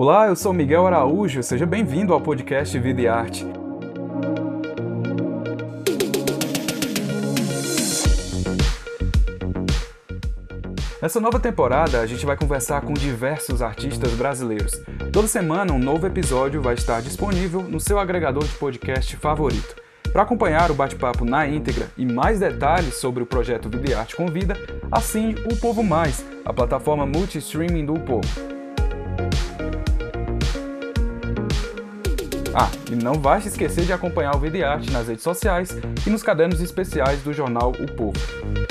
Olá, eu sou Miguel Araújo, seja bem-vindo ao podcast Vida e Arte. Nessa nova temporada, a gente vai conversar com diversos artistas brasileiros. Toda semana, um novo episódio vai estar disponível no seu agregador de podcast favorito. Para acompanhar o bate-papo na íntegra e mais detalhes sobre o projeto Vida e Arte Convida, assine o Povo Mais, a plataforma multi-streaming do Povo. Ah, e não vai se esquecer de acompanhar o Vida e Arte nas redes sociais e nos cadernos especiais do jornal O Povo.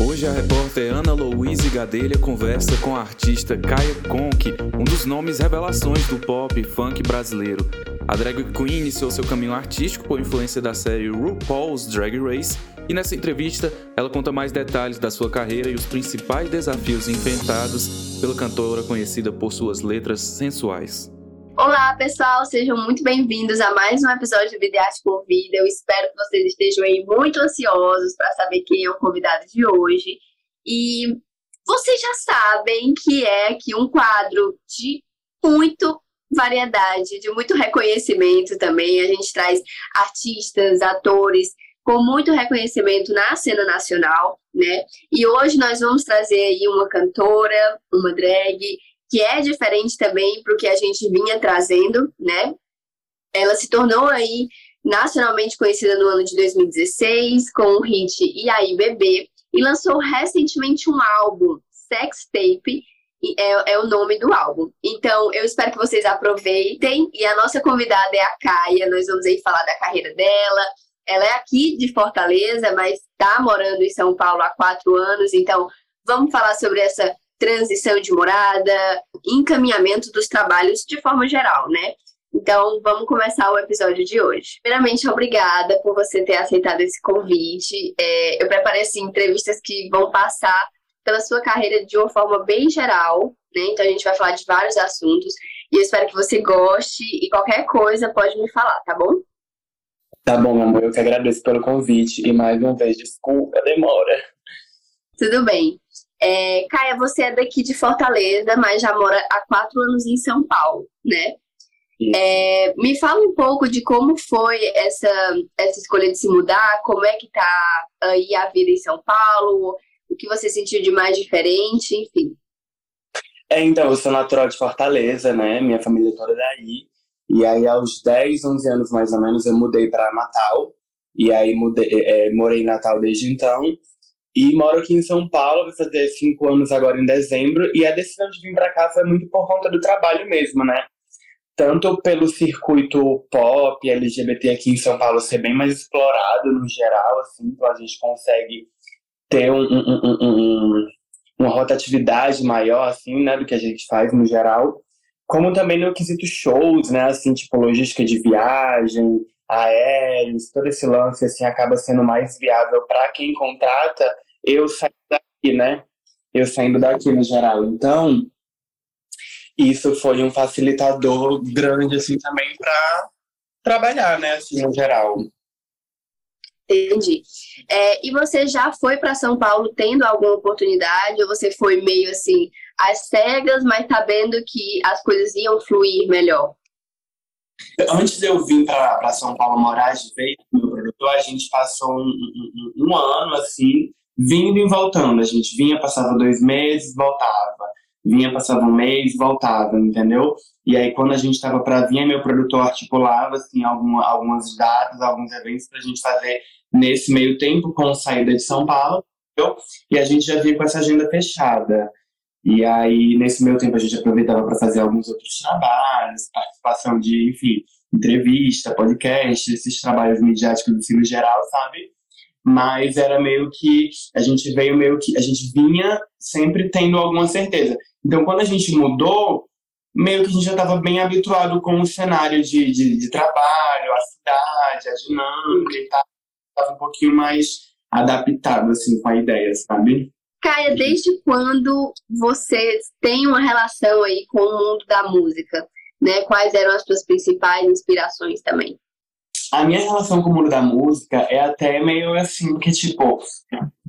Hoje a repórter Ana Louise Gadelha conversa com a artista Kaya Conk, um dos nomes revelações do pop e funk brasileiro. A drag queen iniciou seu caminho artístico por influência da série RuPaul's Drag Race e nessa entrevista ela conta mais detalhes da sua carreira e os principais desafios enfrentados pela cantora conhecida por suas letras sensuais. Olá, pessoal, sejam muito bem-vindos a mais um episódio do Videarte por Vida. Eu espero que vocês estejam aí muito ansiosos para saber quem é o convidado de hoje. E vocês já sabem que é aqui um quadro de muito variedade, de muito reconhecimento também. A gente traz artistas, atores com muito reconhecimento na cena nacional, né? E hoje nós vamos trazer aí uma cantora, uma drag que é diferente também para o que a gente vinha trazendo, né? Ela se tornou aí nacionalmente conhecida no ano de 2016 com o hit E aí Bebê e lançou recentemente um álbum, Sex Tape, é, é, o nome do álbum. Então, eu espero que vocês aproveitem. E a nossa convidada é a Caia. Nós vamos aí falar da carreira dela. Ela é aqui de Fortaleza, mas está morando em São Paulo há quatro anos. Então, vamos falar sobre essa transição de morada, encaminhamento dos trabalhos de forma geral, né? Então, vamos começar o episódio de hoje. Primeiramente, obrigada por você ter aceitado esse convite. É, eu preparei assim, entrevistas que vão passar pela sua carreira de uma forma bem geral, né? Então, a gente vai falar de vários assuntos. E eu espero que você goste e qualquer coisa pode me falar, tá bom? Tá bom, amor. Eu que agradeço pelo convite e mais uma vez, desculpa a demora. Tudo bem. É, Caia, você é daqui de Fortaleza, mas já mora há quatro anos em São Paulo, né? É, me fala um pouco de como foi essa, essa escolha de se mudar, como é que tá aí a vida em São Paulo, o que você sentiu de mais diferente, enfim. É, então, eu sou natural de Fortaleza, né? Minha família é toda daí. E aí, aos 10, 11 anos mais ou menos, eu mudei para Natal. E aí, mudei, é, morei em Natal desde então. E moro aqui em São Paulo, vai fazer cinco anos agora em dezembro. E a decisão de vir para cá foi muito por conta do trabalho mesmo, né? Tanto pelo circuito pop, LGBT aqui em São Paulo ser bem mais explorado no geral, assim, então a gente consegue ter um, um, um, um uma rotatividade maior, assim, né, do que a gente faz no geral. Como também no quesito shows, né, assim, tipo logística de viagem, aéreos, todo esse lance, assim, acaba sendo mais viável para quem contrata eu saindo daqui, né? Eu saindo daqui no geral. Então, isso foi um facilitador grande, assim, também para trabalhar, né, assim, no geral. Entendi. É, e você já foi para São Paulo tendo alguma oportunidade, ou você foi meio assim, às cegas, mas sabendo que as coisas iam fluir melhor? Antes de eu vir para São Paulo morar de vez com meu produtor, a gente passou um, um, um ano assim, vindo e voltando. A gente vinha, passava dois meses, voltava. Vinha, passava um mês, voltava, entendeu? E aí, quando a gente estava para vir, meu produtor articulava assim, alguma, algumas datas, alguns eventos para a gente fazer nesse meio tempo, com saída de São Paulo, entendeu? E a gente já vinha com essa agenda fechada. E aí, nesse meio tempo, a gente aproveitava para fazer alguns outros trabalhos, participação de, enfim, entrevista, podcast, esses trabalhos midiáticos do ensino geral, sabe? Mas era meio que a gente veio meio que a gente vinha sempre tendo alguma certeza. Então, quando a gente mudou, meio que a gente já estava bem habituado com o cenário de, de, de, trabalho, a cidade, a dinâmica e tal. Estava um pouquinho mais adaptado assim com a ideia, sabe? Caia, desde quando você tem uma relação aí com o mundo da música? Né? Quais eram as suas principais inspirações também? A minha relação com o mundo da música é até meio assim, porque, tipo,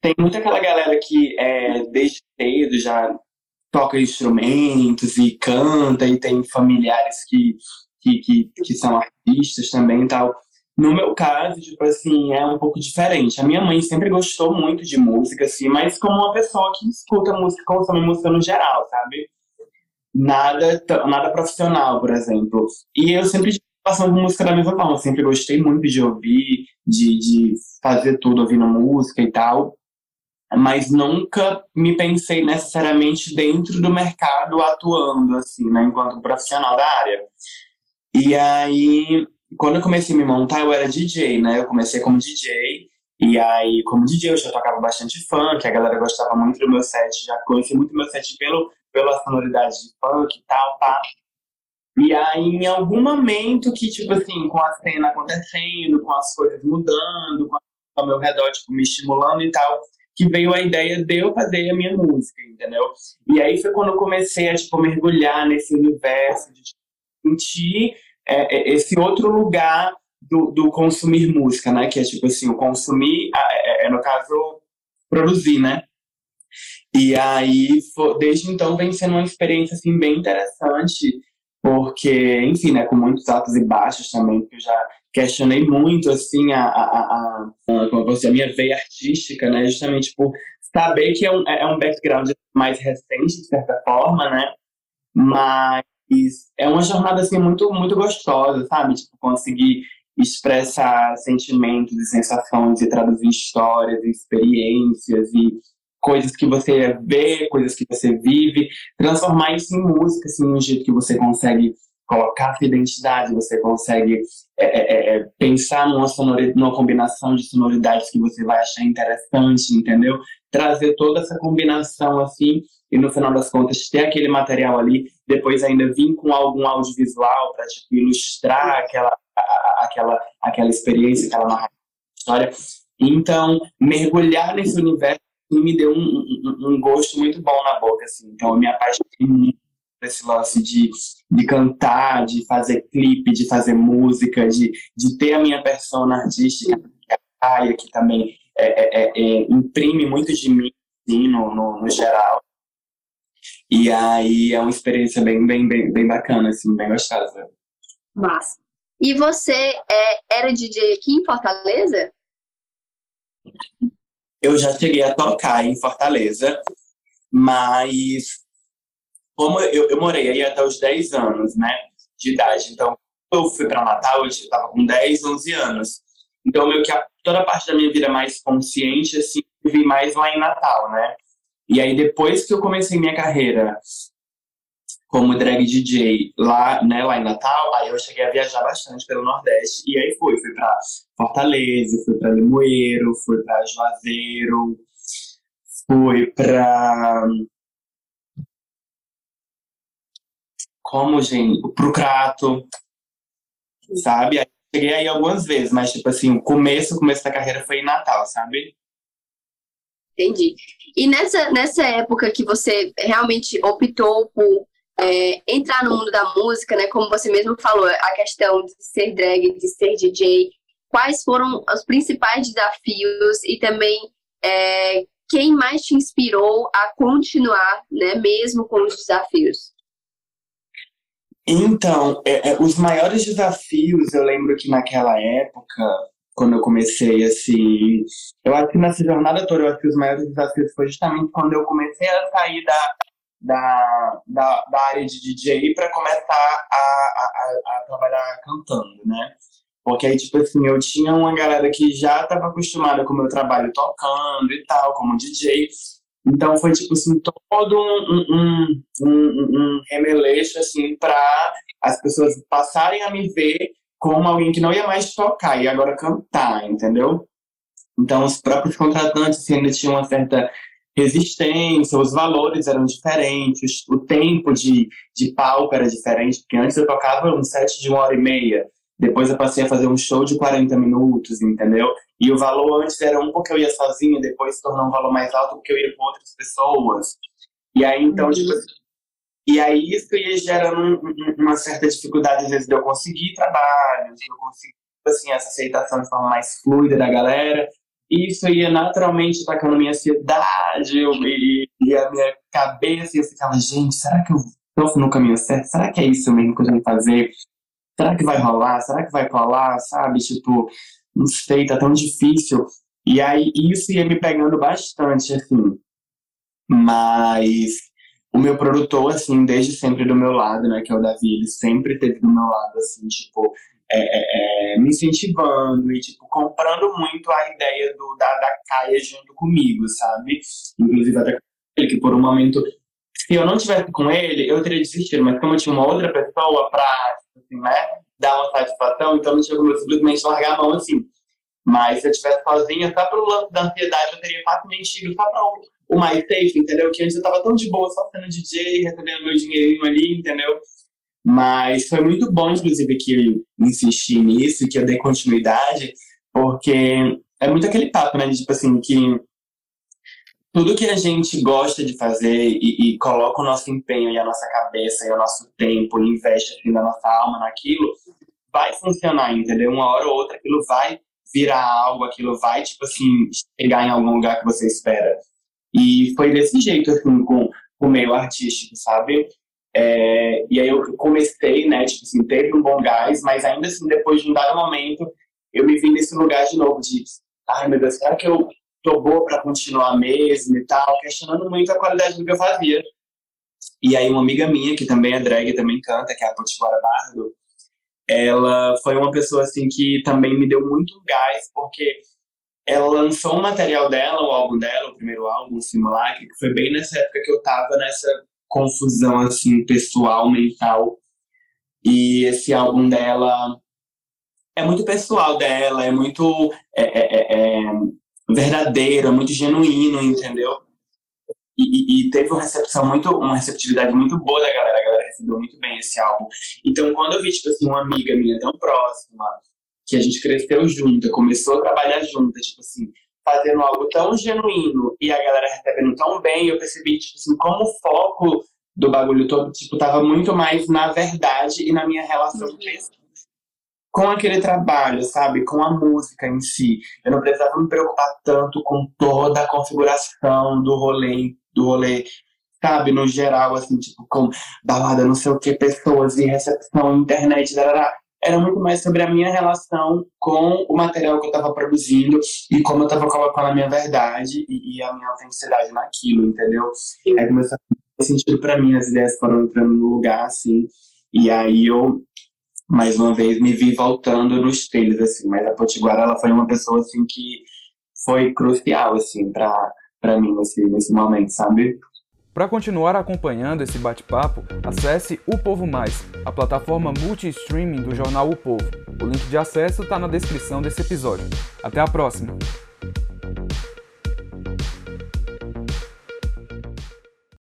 tem muita aquela galera que é, desde cedo já toca instrumentos e canta e tem familiares que, que, que, que são artistas também e tal. No meu caso, tipo assim, é um pouco diferente. A minha mãe sempre gostou muito de música, assim, mas como uma pessoa que escuta música, consome música no geral, sabe? Nada, nada profissional, por exemplo. E eu sempre passando música da mesma forma. Sempre gostei muito de ouvir, de, de fazer tudo ouvindo música e tal. Mas nunca me pensei necessariamente dentro do mercado atuando, assim, né, enquanto profissional da área. E aí, quando eu comecei a me montar, eu era DJ, né? Eu comecei como DJ. E aí, como DJ, eu já tocava bastante funk, a galera gostava muito do meu set, já conheci muito meu set pelo, pela sonoridade de funk e tal, tá? E aí, em algum momento que, tipo assim, com a cena acontecendo, com as coisas mudando, com ao meu redor, tipo, me estimulando e tal, que veio a ideia de eu fazer a minha música, entendeu? E aí foi quando eu comecei a, tipo, mergulhar nesse universo de tipo, sentir é, é, esse outro lugar do, do, consumir música, né? Que é, tipo assim, o consumir, é, é, no caso, produzir, né? E aí, desde então, vem sendo uma experiência, assim, bem interessante porque, enfim, né, com muitos altos e baixos também, porque eu já questionei muito, assim, a, a, a, como você, a minha veia artística, né, justamente por saber que é um, é um background mais recente, de certa forma, né, mas é uma jornada, assim, muito, muito gostosa, sabe, tipo, conseguir expressar sentimentos e sensações e traduzir histórias e experiências e coisas que você vê, coisas que você vive, transformar isso em música, assim, um jeito que você consegue colocar sua identidade, você consegue é, é, é, pensar numa, sonoridade, numa combinação de sonoridades que você vai achar interessante, entendeu? Trazer toda essa combinação assim e no final das contas ter aquele material ali, depois ainda vir com algum audiovisual para tipo, ilustrar aquela, aquela, aquela experiência, aquela história. Então, mergulhar nesse universo e me deu um, um, um, gosto muito bom na boca, assim. Então eu me apaixonei muito por esse lance de, de cantar, de fazer clipe, de fazer música, de, de ter a minha persona artística, que é que também é, é, é, imprime muito de mim, assim, no, no, no, geral. E aí é uma experiência bem, bem, bem, bem bacana, assim, bem gostosa. Massa. E você é, era DJ aqui em Fortaleza? Eu já cheguei a tocar em Fortaleza, mas como eu, eu morei aí até os 10 anos, né, de idade. Então, eu fui para Natal, eu estava com 10, 11 anos. Então, meio que a, toda a parte da minha vida mais consciente, assim, eu vi mais lá em Natal, né? E aí, depois que eu comecei minha carreira como drag DJ lá, né, lá em Natal, aí eu cheguei a viajar bastante pelo Nordeste. E aí fui, fui para Fortaleza, fui para Limoeiro, fui para Juazeiro, fui para como, gente, pro Crato, sabe? Aí, cheguei aí algumas vezes, mas tipo assim, o começo, o começo da carreira foi em Natal, sabe? Entendi. E nessa, nessa época que você realmente optou por é, entrar no mundo da música, né? Como você mesmo falou, a questão de ser drag, de ser DJ, quais foram os principais desafios e também é, quem mais te inspirou a continuar, né? Mesmo com os desafios? Então, é, é, os maiores desafios, eu lembro que naquela época, quando eu comecei, assim, eu acho que nessa jornada toda, eu acho que os maiores desafios foi justamente quando eu comecei a sair da, da, da, da área de DJ para começar a, a, a, trabalhar cantando, né? Porque aí, tipo assim, eu tinha uma galera que já estava acostumada com o meu trabalho tocando e tal, como DJ. Então foi, tipo assim, todo um, um, um, um remeleixo, assim, para as pessoas passarem a me ver como alguém que não ia mais tocar e agora cantar, entendeu? Então, os próprios contratantes assim, ainda tinham uma certa resistência, os valores eram diferentes, o tempo de, de palco era diferente, porque antes eu tocava um set de uma hora e meia, depois eu passei a fazer um show de 40 minutos, entendeu? E o valor antes era um porque eu ia sozinha, depois se tornou um valor mais alto porque eu ia com outras pessoas. E aí, então, uhum. tipo, e aí isso ia gerando uma certa dificuldade, às vezes, de eu conseguir trabalho, de eu conseguir, assim, essa aceitação de forma mais fluida da galera, isso ia naturamente atacando minha ansiedade e, e, a minha cabeça e eu ficava, gente, será que eu tô no caminho certo? Será que é isso mesmo que eu tenho que fazer? Será que vai rolar? Será que vai colar? Sabe? Tipo, não sei, tá tão difícil. E aí isso ia me pegando bastante, assim. Mas o meu produtor, assim, desde sempre do meu lado, né, que é o Davi, ele sempre teve do meu lado, assim, tipo, é, é, é, me incentivando e, tipo, comprando muito a ideia do, da, da Caia junto comigo, sabe? Inclusive até ele, que por um momento, se eu não tivesse com ele, eu teria desistido, mas como eu tinha uma outra pessoa pra, assim, né, dar uma satisfação, então não tinha como eu simplesmente largar a mão, assim. Mas se eu tivesse sozinha, só pelo lance da ansiedade, eu teria facilmente ido só pra o, o mais safe, entendeu? Que antes eu tava tão de boa, só sendo DJ, recebendo meu dinheirinho ali, entendeu? Mas foi muito bom, inclusive, que eu insisti nisso, que eu dei continuidade, porque é muito aquele papo, né? Tipo assim, que tudo que a gente gosta de fazer e, e, coloca o nosso empenho e a nossa cabeça e o nosso tempo e investe assim, nossa alma naquilo, vai funcionar, entendeu? Uma hora ou outra aquilo vai virar algo, aquilo vai, tipo assim, chegar em algum lugar que você espera. E foi desse jeito, assim, com, com o meio artístico, sabe? É, e aí eu comecei, né, tipo assim, teve um bom gás, mas ainda assim, depois de um dado momento, eu me vi nesse lugar de novo de, ai meu Deus, será que eu tô boa para continuar mesmo e tal, questionando muito a qualidade do que eu fazia. E aí uma amiga minha, que também é drag, também canta, que é a Potiguara Bardo, ela foi uma pessoa, assim, que também me deu muito gás, porque ela lançou um material dela, o álbum dela, o primeiro álbum, o Simulacre, que foi bem nessa época que eu tava nessa confusão assim pessoal, mental. E esse álbum dela é muito pessoal dela, é muito é, é, é, é verdadeiro, é muito genuíno, entendeu? E, e, teve uma recepção muito, uma receptividade muito boa da galera, a galera recebeu muito bem esse álbum. Então, quando eu vi, tipo assim, uma amiga minha tão próxima, que a gente cresceu junto, começou a trabalhar junto, tipo assim, fazendo algo tão genuíno e a galera recebendo tão bem, eu percebi, tipo assim, como o foco do bagulho todo, tipo, tava muito mais na verdade e na minha relação uhum. com aquele trabalho, sabe? Com a música em si. Eu não precisava me preocupar tanto com toda a configuração do rolê, do rolê, sabe? No geral, assim, tipo, com balada, não sei o que, pessoas e recepção, internet, darará era muito mais sobre a minha relação com o material que eu estava produzindo e como eu estava colocando a minha verdade e, e, a minha autenticidade naquilo, entendeu? Sim. Aí começou a fazer sentido para mim, as ideias foram entrando no lugar, assim, e aí eu, mais uma vez, me vi voltando nos trilhos, assim, mas a Potiguara, ela foi uma pessoa, assim, que foi crucial, assim, para mim nesse, nesse momento, sabe? Para continuar acompanhando esse bate-papo, acesse O Povo Mais, a plataforma multi-streaming do jornal O Povo. O link de acesso está na descrição desse episódio. Até a próxima!